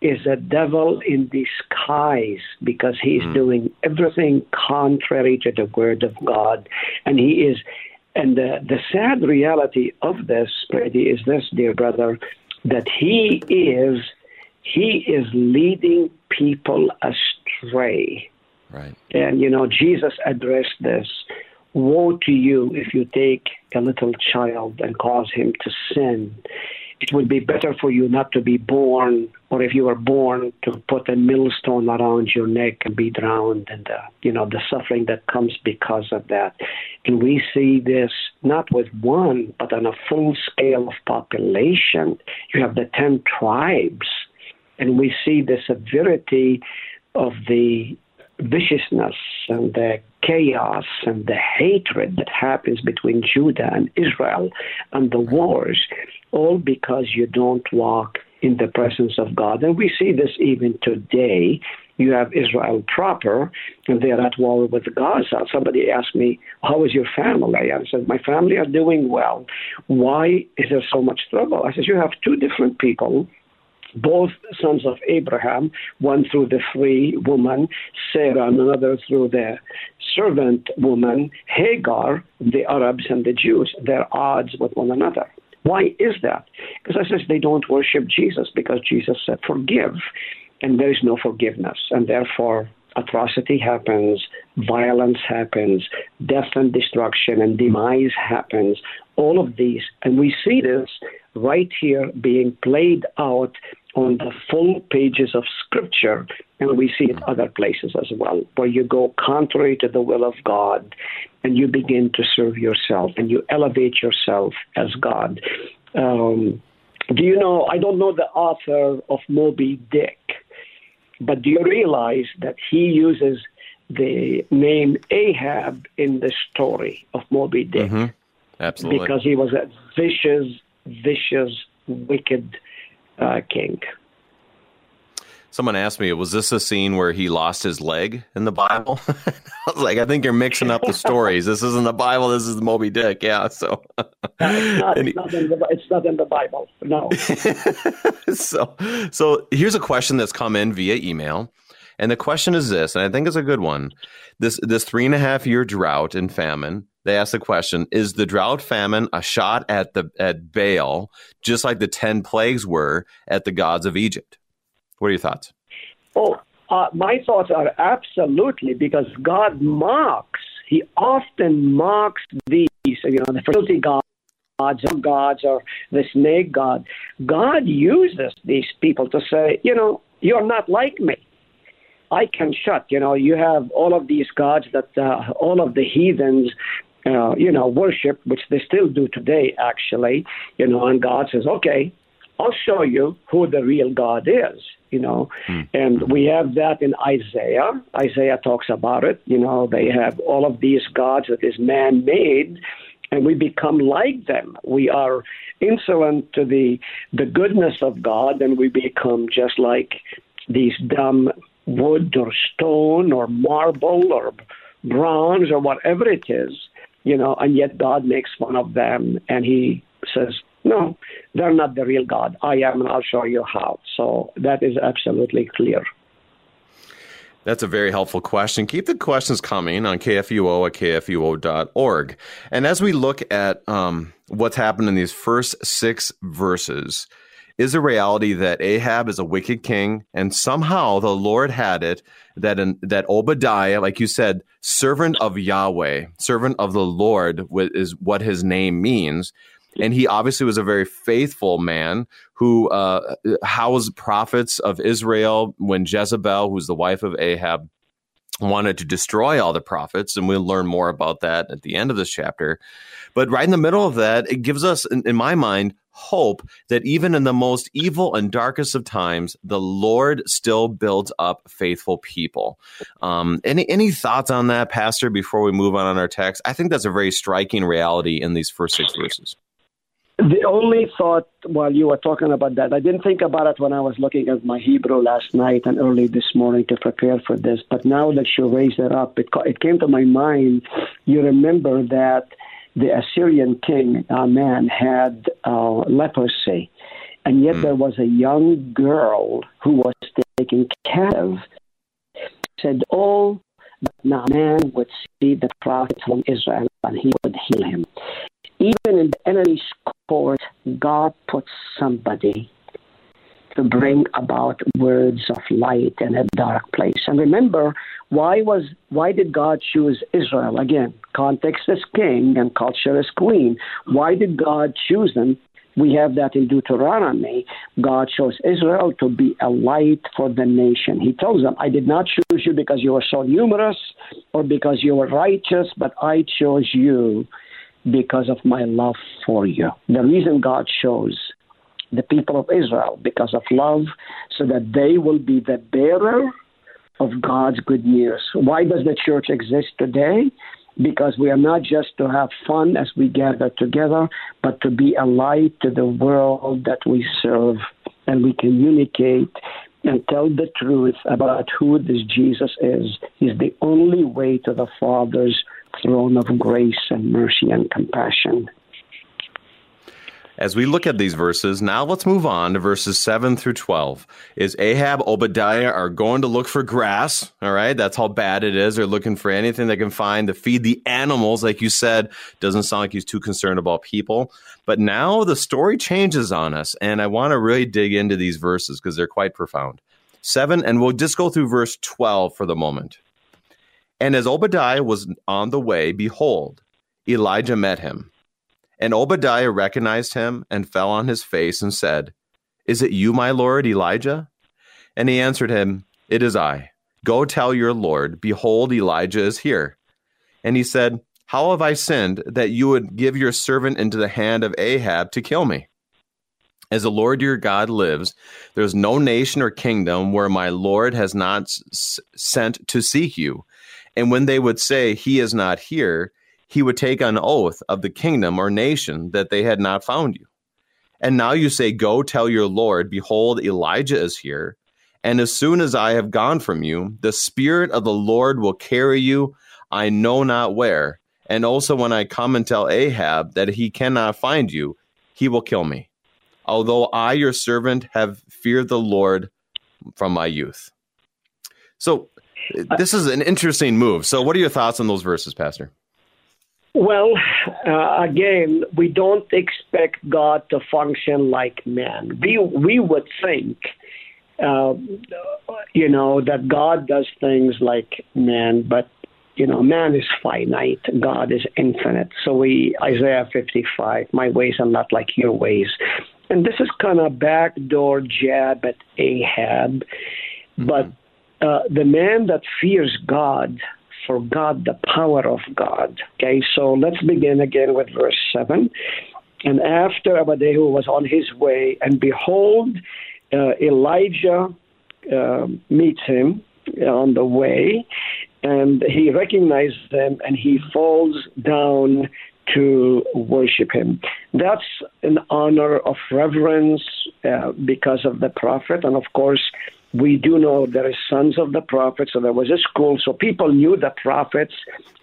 is a devil in disguise because he's mm. doing everything contrary to the word of God, and he is. And the, the sad reality of this, Brady, is this, dear brother, that he is he is leading people astray. Right. And you know, Jesus addressed this. Woe to you if you take a little child and cause him to sin. It would be better for you not to be born, or if you were born, to put a millstone around your neck and be drowned, and the, you know the suffering that comes because of that. And we see this not with one, but on a full scale of population. You have the ten tribes, and we see the severity of the viciousness and the chaos and the hatred that happens between Judah and Israel and the wars, all because you don't walk in the presence of God. And we see this even today. You have Israel proper, and they're at war with Gaza. Somebody asked me, How is your family? I said, My family are doing well. Why is there so much trouble? I said, You have two different people both sons of Abraham, one through the free woman, Sarah, and another through the servant woman, Hagar, the Arabs and the Jews. They're odds with one another. Why is that? Because I says they don't worship Jesus because Jesus said, forgive, and there is no forgiveness, and therefore atrocity happens, violence happens, death and destruction and demise happens, all of these. And we see this right here being played out on the full pages of Scripture, and we see it other places as well, where you go contrary to the will of God and you begin to serve yourself and you elevate yourself as God. Um, do you know? I don't know the author of Moby Dick, but do you realize that he uses the name Ahab in the story of Moby Dick? Mm-hmm. Absolutely. Because he was a vicious, vicious, wicked uh, king. Someone asked me, was this a scene where he lost his leg in the Bible? I was like, I think you're mixing up the stories. This isn't the Bible. This is Moby Dick. Yeah. So it's, not, it's, not the, it's, not, in the, Bible. No. so, so here's a question that's come in via email. And the question is this, and I think it's a good one. This this three and a half year drought and famine they asked the question: Is the drought famine a shot at the at Baal, just like the ten plagues were at the gods of Egypt? What are your thoughts? Oh, uh, my thoughts are absolutely because God mocks. He often mocks these, you know, the fertility gods gods or gods or the snake god. God uses these people to say, you know, you're not like me. I can shut. You know, you have all of these gods that uh, all of the heathens uh, you know, worship, which they still do today, actually, you know, and God says, okay, I'll show you who the real God is, you know. Mm. And we have that in Isaiah. Isaiah talks about it. You know, they have all of these gods that is man made, and we become like them. We are insolent to the the goodness of God, and we become just like these dumb wood or stone or marble or bronze or whatever it is you know, and yet God makes fun of them and he says, no, they're not the real God. I am, and I'll show you how. So that is absolutely clear. That's a very helpful question. Keep the questions coming on KFUO at KFUO.org. And as we look at um, what's happened in these first six verses, is a reality that Ahab is a wicked king, and somehow the Lord had it that that Obadiah, like you said, servant of Yahweh, servant of the Lord, is what his name means. And he obviously was a very faithful man who uh, housed prophets of Israel when Jezebel, who's the wife of Ahab, wanted to destroy all the prophets, and we'll learn more about that at the end of this chapter. But right in the middle of that, it gives us, in, in my mind, hope that even in the most evil and darkest of times, the Lord still builds up faithful people. Um, any any thoughts on that, Pastor? Before we move on on our text, I think that's a very striking reality in these first six verses. The only thought while you were talking about that, I didn't think about it when I was looking at my Hebrew last night and early this morning to prepare for this. But now that you raised it up, it, it came to my mind. You remember that the Assyrian king, Naaman, had uh, leprosy, and yet mm. there was a young girl who was taken captive. Said, "Oh, Naaman would see the prophet from Israel, and he would heal him." Even in the enemy's court, God puts somebody to bring about words of light in a dark place. And remember, why was why did God choose Israel? Again, context is king and culture is queen. Why did God choose them? We have that in Deuteronomy. God chose Israel to be a light for the nation. He tells them, I did not choose you because you were so numerous or because you were righteous, but I chose you because of my love for you. The reason God chose the people of Israel because of love, so that they will be the bearer of God's good news. Why does the church exist today? Because we are not just to have fun as we gather together, but to be a light to the world that we serve and we communicate and tell the truth about who this Jesus is. He's the only way to the Father's throne of grace and mercy and compassion. As we look at these verses, now let's move on to verses 7 through 12. Is Ahab, Obadiah are going to look for grass? All right, that's how bad it is. They're looking for anything they can find to feed the animals, like you said. Doesn't sound like he's too concerned about people. But now the story changes on us, and I want to really dig into these verses because they're quite profound. 7, and we'll just go through verse 12 for the moment. And as Obadiah was on the way, behold, Elijah met him and Obadiah recognized him and fell on his face and said, Is it you, my lord Elijah? And he answered him, It is I. Go tell your lord, behold, Elijah is here. And he said, How have I sinned that you would give your servant into the hand of Ahab to kill me? As the Lord your God lives, there is no nation or kingdom where my Lord has not s- sent to seek you. And when they would say, He is not here, he would take an oath of the kingdom or nation that they had not found you. And now you say, Go tell your Lord, behold, Elijah is here. And as soon as I have gone from you, the Spirit of the Lord will carry you, I know not where. And also, when I come and tell Ahab that he cannot find you, he will kill me. Although I, your servant, have feared the Lord from my youth. So, uh, this is an interesting move. So, what are your thoughts on those verses, Pastor? Well, uh, again, we don't expect God to function like man. We we would think, uh, you know, that God does things like man, but you know, man is finite, God is infinite. So we Isaiah 55, my ways are not like your ways, and this is kind of backdoor jab at Ahab, mm-hmm. but uh, the man that fears God for God, the power of God. Okay, so let's begin again with verse 7. And after Abadehu was on his way, and behold, uh, Elijah uh, meets him on the way, and he recognizes him and he falls down to worship him. That's an honor of reverence uh, because of the prophet, and of course, we do know there are sons of the prophets, so there was a school, so people knew the prophets,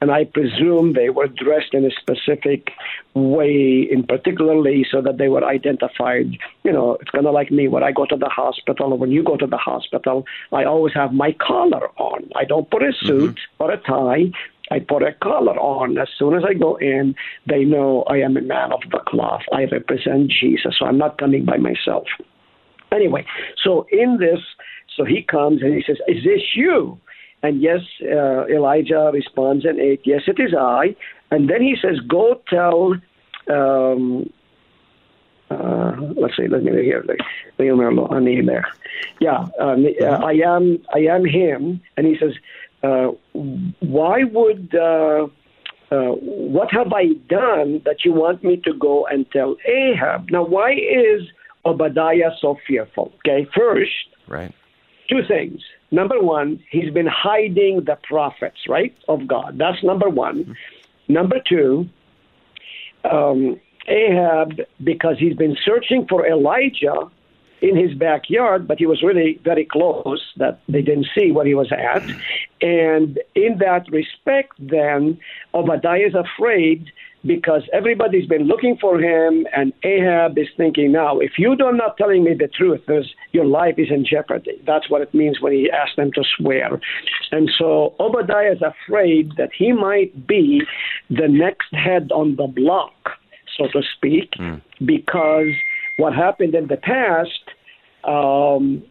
and I presume they were dressed in a specific way, in particularly so that they were identified. You know, it's kind of like me when I go to the hospital, or when you go to the hospital, I always have my collar on. I don't put a mm-hmm. suit mm-hmm. or a tie. I put a collar on. As soon as I go in, they know I am a man of the cloth. I represent Jesus, so I'm not coming by myself. Anyway, so in this, so he comes and he says, Is this you? And yes, uh, Elijah responds in 8, Yes, it is I. And then he says, Go tell. Um, uh, let's see. Let me hear. There. Yeah, um, uh, I am. I am him. And he says, uh, "Why would? Uh, uh, what have I done that you want me to go and tell Ahab? Now, why is Obadiah so fearful? Okay, first, right two things. Number one, he's been hiding the prophets, right, of God. That's number one. Mm-hmm. Number two, um, Ahab, because he's been searching for Elijah in his backyard, but he was really very close that they didn't see what he was at. And in that respect, then, Obadiah is afraid because everybody's been looking for him, and Ahab is thinking now, if you are not telling me the truth, your life is in jeopardy. That's what it means when he asked them to swear. And so Obadiah is afraid that he might be the next head on the block, so to speak, mm. because what happened in the past. Um,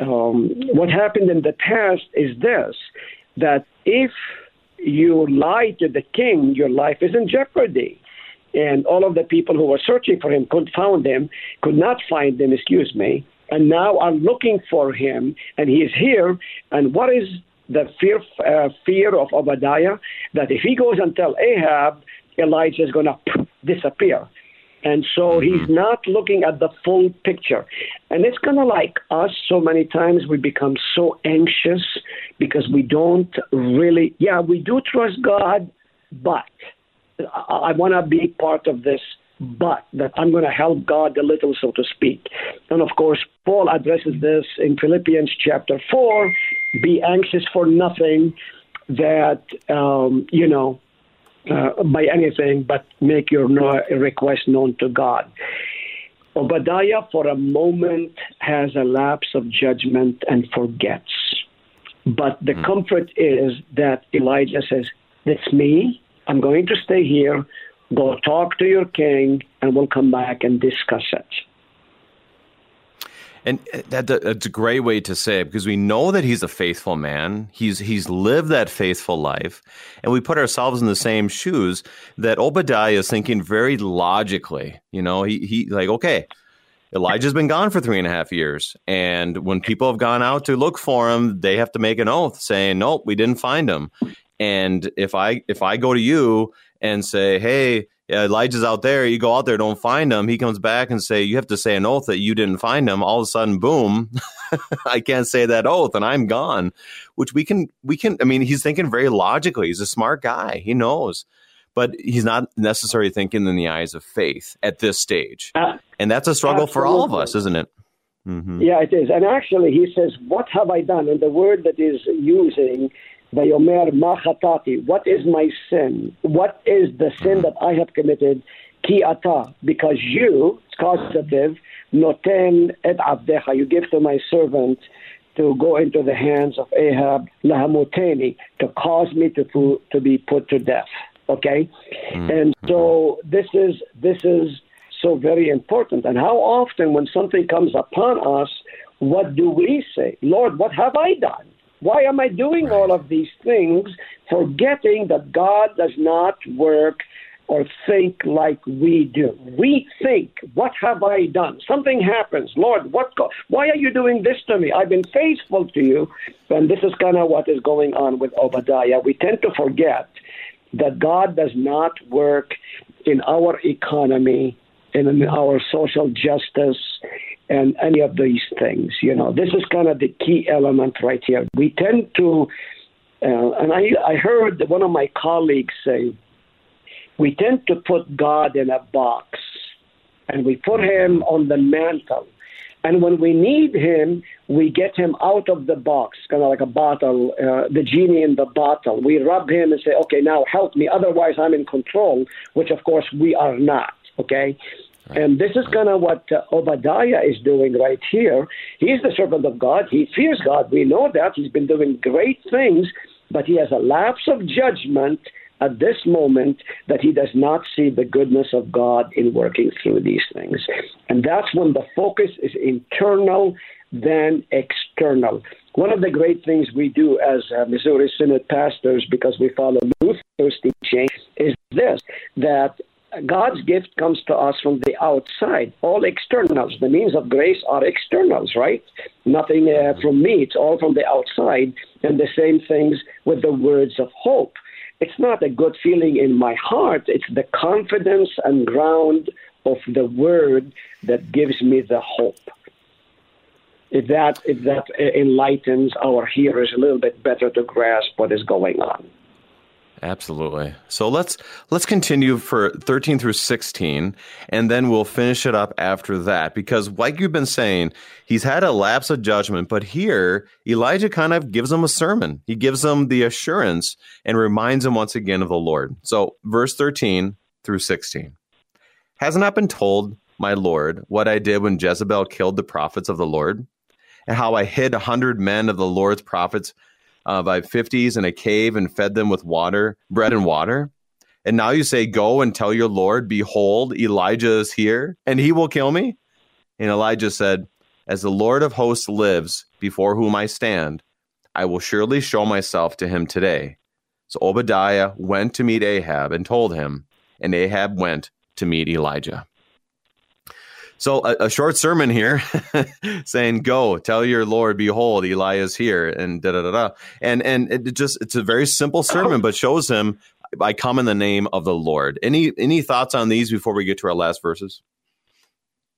um, what happened in the past is this that if you lie to the king, your life is in jeopardy. And all of the people who were searching for him could found him, could not find him, excuse me, and now are looking for him, and he is here. And what is the fear uh, fear of Obadiah? That if he goes and tell Ahab, Elijah is going to disappear. And so mm-hmm. he's not looking at the full picture. And it's kind of like us so many times we become so anxious because we don't really, yeah, we do trust God, but I, I want to be part of this but that I'm going to help God a little, so to speak. And of course, Paul addresses this in Philippians chapter 4 be anxious for nothing, that, um, you know, uh, by anything, but make your no- request known to God. Obadiah, for a moment, has a lapse of judgment and forgets. But the mm. comfort is that Elijah says, That's me. I'm going to stay here. Go talk to your king, and we'll come back and discuss it. And uh, that, that's a great way to say it because we know that he's a faithful man. He's he's lived that faithful life, and we put ourselves in the same shoes that Obadiah is thinking very logically. You know, he he like okay, Elijah's been gone for three and a half years, and when people have gone out to look for him, they have to make an oath saying, "Nope, we didn't find him." And if I if I go to you and say, "Hey, Elijah's out there. You go out there, don't find him. He comes back and say, you have to say an oath that you didn't find him. All of a sudden, boom, I can't say that oath and I'm gone. Which we can, we can. I mean, he's thinking very logically. He's a smart guy. He knows, but he's not necessarily thinking in the eyes of faith at this stage. Uh, and that's a struggle absolutely. for all of us, isn't it? Mm-hmm. Yeah, it is. And actually, he says, "What have I done?" And the word that is using Vayomer machatati. What is my sin? What is the sin that I have committed? Ki ata, because you, it's causative, noten et abdecha. You give to my servant to go into the hands of Ahab lahamoteni to cause me to to be put to death. Okay, mm-hmm. and so this is this is so very important. And how often, when something comes upon us, what do we say? Lord, what have I done? Why am I doing right. all of these things, forgetting that God does not work or think like we do? We think, what have I done? Something happens. Lord, what? Why are you doing this to me? I've been faithful to you. And this is kind of what is going on with Obadiah. We tend to forget that God does not work in our economy, in our social justice, and any of these things. You know, this is kind of the key element right here. We tend to, uh, and I, I heard one of my colleagues say, we tend to put God in a box and we put him on the mantle. And when we need him, we get him out of the box, kind of like a bottle, uh, the genie in the bottle. We rub him and say, okay, now help me. Otherwise, I'm in control, which of course we are not. Okay. And this is kind of what uh, Obadiah is doing right here. He's the servant of God. He fears God. We know that. He's been doing great things, but he has a lapse of judgment at this moment that he does not see the goodness of God in working through these things. And that's when the focus is internal than external. One of the great things we do as uh, Missouri Synod pastors, because we follow Luther's teaching, is this that God's gift comes to us from the outside, all externals. The means of grace are externals, right? Nothing uh, from me, it's all from the outside. And the same things with the words of hope. It's not a good feeling in my heart, it's the confidence and ground of the word that gives me the hope. If that, if that enlightens our hearers a little bit better to grasp what is going on. Absolutely. So let's let's continue for 13 through 16 and then we'll finish it up after that because like you've been saying, he's had a lapse of judgment, but here Elijah kind of gives him a sermon. He gives him the assurance and reminds him once again of the Lord. So verse 13 through 16. Has not been told, my Lord, what I did when Jezebel killed the prophets of the Lord, and how I hid a hundred men of the Lord's prophets uh, by 50s in a cave and fed them with water, bread and water. And now you say, Go and tell your Lord, behold, Elijah is here, and he will kill me. And Elijah said, As the Lord of hosts lives, before whom I stand, I will surely show myself to him today. So Obadiah went to meet Ahab and told him, and Ahab went to meet Elijah. So a, a short sermon here saying, "Go tell your Lord, behold, Elijah is here," and da da da da. And and it just it's a very simple sermon, but shows him I come in the name of the Lord. Any any thoughts on these before we get to our last verses?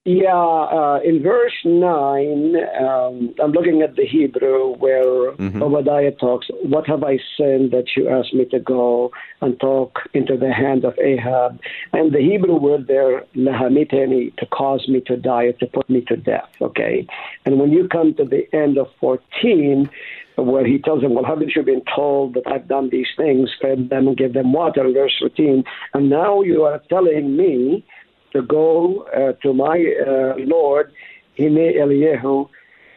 Yeah, uh, in verse 9, um, I'm looking at the Hebrew where mm-hmm. Obadiah talks, What have I sinned that you asked me to go and talk into the hand of Ahab? And the Hebrew word there, lahamiteni, to cause me to die, to put me to death, okay? And when you come to the end of 14, where he tells them, Well, haven't you been told that I've done these things, fed them and give them water, verse 14, and now you are telling me to go uh, to my uh, Lord, Hine Eliyahu,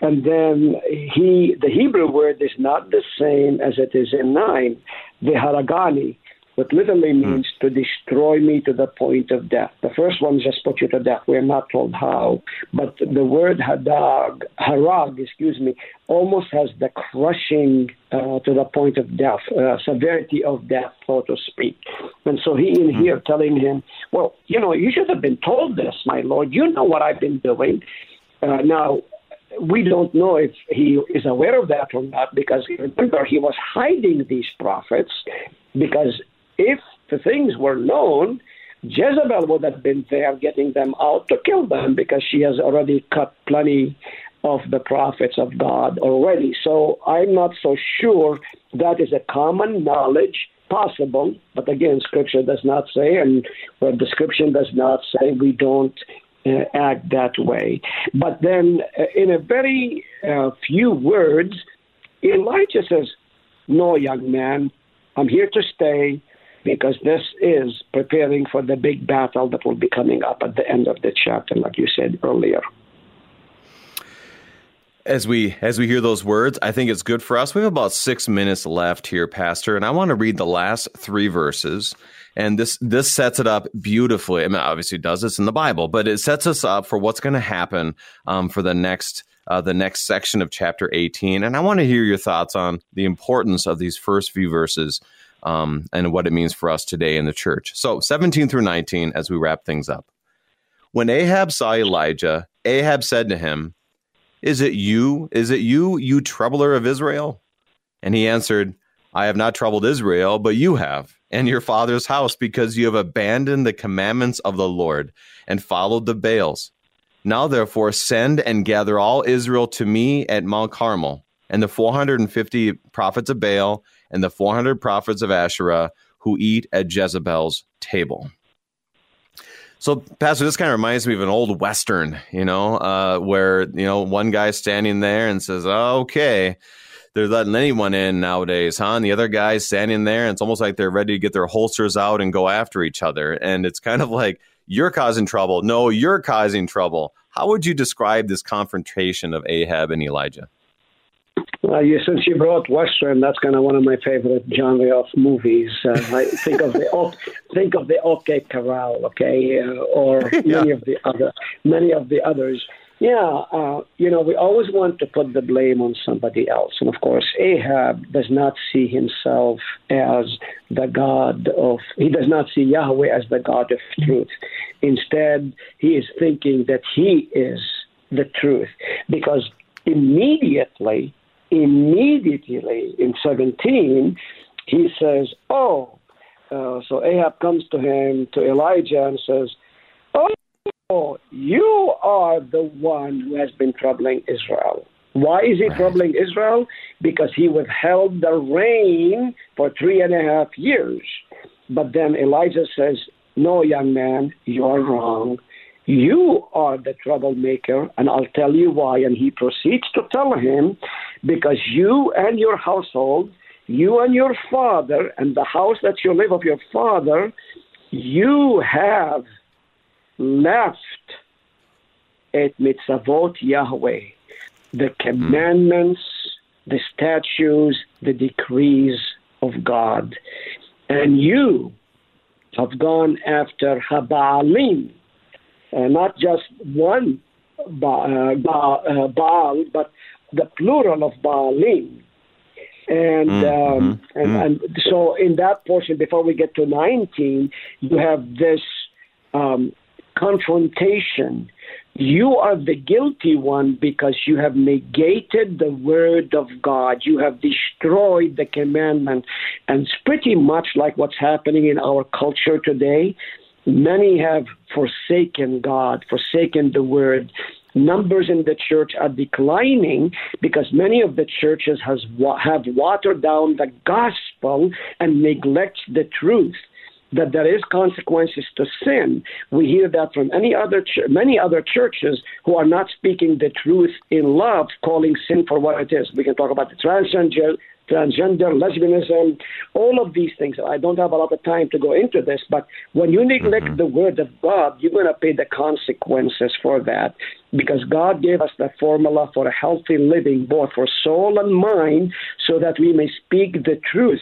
and then he, the Hebrew word is not the same as it is in 9, the Haragani, which literally hmm. means to destroy me to the point of death. The first one just put you to death. We're not told how. But the word hadag, harag, excuse me, almost has the crushing uh, to the point of death, uh, severity of death, so to speak. And so he in hmm. here telling him, well, you know, you should have been told this, my Lord. You know what I've been doing. Uh, now, we don't know if he is aware of that or not because remember he was hiding these prophets because if the things were known, Jezebel would have been there getting them out to kill them because she has already cut plenty of the prophets of God already. So I'm not so sure that is a common knowledge possible, but again, Scripture does not say, and the description does not say we don't uh, act that way. But then, uh, in a very uh, few words, Elijah says, No, young man, I'm here to stay because this is preparing for the big battle that will be coming up at the end of the chapter, like you said earlier. As we as we hear those words, I think it's good for us. We have about six minutes left here, Pastor, and I want to read the last three verses and this this sets it up beautifully. I mean, obviously, does this in the Bible, but it sets us up for what's going to happen um, for the next uh, the next section of chapter 18. And I want to hear your thoughts on the importance of these first few verses um, and what it means for us today in the church. So, 17 through 19, as we wrap things up. When Ahab saw Elijah, Ahab said to him, Is it you? Is it you, you troubler of Israel? And he answered, I have not troubled Israel, but you have and your father's house because you have abandoned the commandments of the Lord and followed the Baals. Now, therefore, send and gather all Israel to me at Mount Carmel, and the 450 prophets of Baal and the 400 prophets of Asherah who eat at Jezebel's table. So, Pastor, this kind of reminds me of an old Western, you know, uh, where, you know, one guy standing there and says, oh, okay, they're letting anyone in nowadays, huh? And the other guy's standing there, and it's almost like they're ready to get their holsters out and go after each other. And it's kind of like, you're causing trouble. No, you're causing trouble. How would you describe this confrontation of Ahab and Elijah? Well, you, since you brought Western, that's kind of one of my favorite genre of movies. Uh, I think of the think of the OK Corral, okay, uh, or yeah. many of the other many of the others. Yeah, uh, you know, we always want to put the blame on somebody else. And of course, Ahab does not see himself as the God of, he does not see Yahweh as the God of truth. Instead, he is thinking that he is the truth. Because immediately, immediately in 17, he says, Oh, uh, so Ahab comes to him, to Elijah, and says, Oh, Oh, you are the one who has been troubling Israel. Why is he troubling Israel? Because he withheld the rain for three and a half years. But then Elijah says, No, young man, you are wrong. You are the troublemaker, and I'll tell you why. And he proceeds to tell him, Because you and your household, you and your father, and the house that you live of your father, you have left at mitzvot Yahweh, the hmm. commandments, the statutes, the decrees of God. And you have gone after Habaalim, uh, not just one ba- uh, ba- uh, Baal, but the plural of Baalim. And, mm-hmm. um, and, mm. and so in that portion, before we get to 19, you have this um, confrontation. You are the guilty one because you have negated the word of God. You have destroyed the commandment. And it's pretty much like what's happening in our culture today. Many have forsaken God, forsaken the word. Numbers in the church are declining because many of the churches has have watered down the gospel and neglect the truth. That there is consequences to sin. We hear that from any other ch- many other churches who are not speaking the truth in love, calling sin for what it is. We can talk about the transgender transgender, lesbianism, all of these things. I don't have a lot of time to go into this, but when you neglect mm-hmm. the word of God, you're going to pay the consequences for that because God gave us the formula for a healthy living, both for soul and mind, so that we may speak the truth.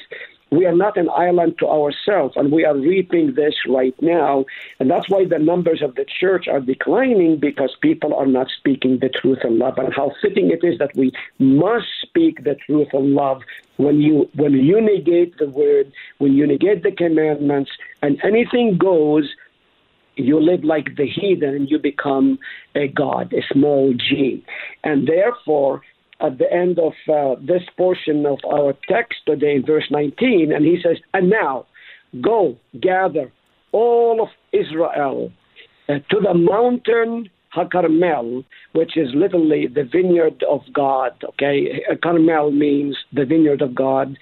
We are not an island to ourselves, and we are reaping this right now. And that's why the numbers of the church are declining because people are not speaking the truth in love. And how fitting it is that we must speak the truth in love when you when you negate the word, when you negate the commandments, and anything goes you live like the heathen and you become a god, a small g. And therefore, at the end of uh, this portion of our text today, in verse 19, and he says, And now go gather all of Israel uh, to the mountain HaKarmel, which is literally the vineyard of God. Okay, Carmel means the vineyard of God.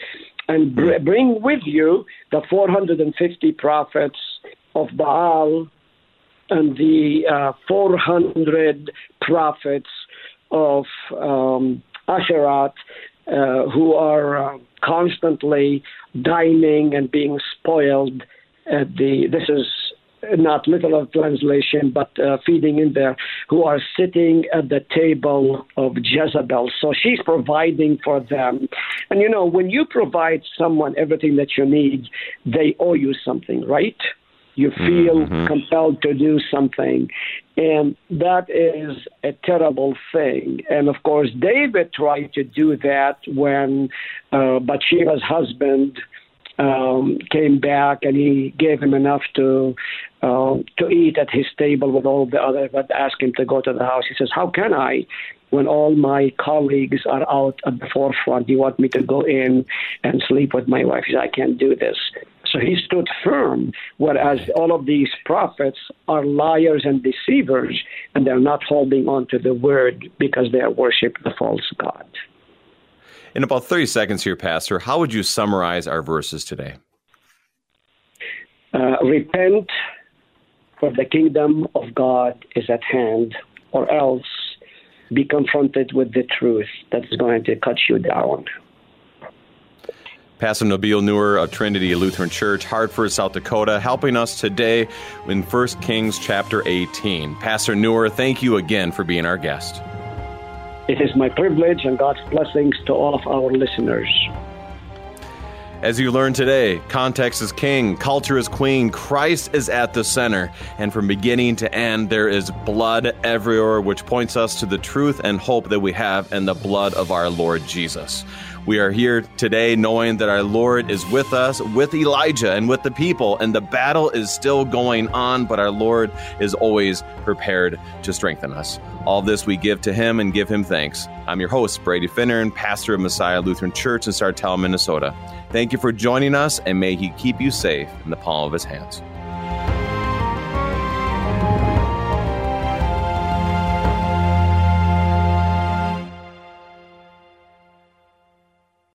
And br- bring with you the 450 prophets of Baal and the uh, 400 prophets of um, Asherat uh, who are uh, constantly dining and being spoiled at the. This is not literal translation, but uh, feeding in there, who are sitting at the table of Jezebel. So she's providing for them. And you know, when you provide someone everything that you need, they owe you something, right? You feel mm-hmm. compelled to do something. And that is a terrible thing. And of course, David tried to do that when uh, Bathsheba's husband um, came back and he gave him enough to uh, to eat at his table with all the other, but asked him to go to the house. He says, "How can I?" When all my colleagues are out at the forefront, you want me to go in and sleep with my wife? He said, I can't do this. So he stood firm, whereas all of these prophets are liars and deceivers, and they're not holding on to the word because they are worshiping the false God. In about 30 seconds here, Pastor, how would you summarize our verses today? Uh, repent, for the kingdom of God is at hand, or else be confronted with the truth that is going to cut you down. Pastor Nabil Nour of Trinity Lutheran Church, Hartford, South Dakota, helping us today in 1 Kings chapter 18. Pastor Nour, thank you again for being our guest. It is my privilege and God's blessings to all of our listeners. As you learn today, context is king, culture is queen, Christ is at the center, and from beginning to end, there is blood everywhere, which points us to the truth and hope that we have in the blood of our Lord Jesus. We are here today knowing that our Lord is with us, with Elijah, and with the people, and the battle is still going on, but our Lord is always prepared to strengthen us. All this we give to Him and give Him thanks. I'm your host, Brady Finnern, pastor of Messiah Lutheran Church in Sartell, Minnesota. Thank you for joining us, and may He keep you safe in the palm of His hands.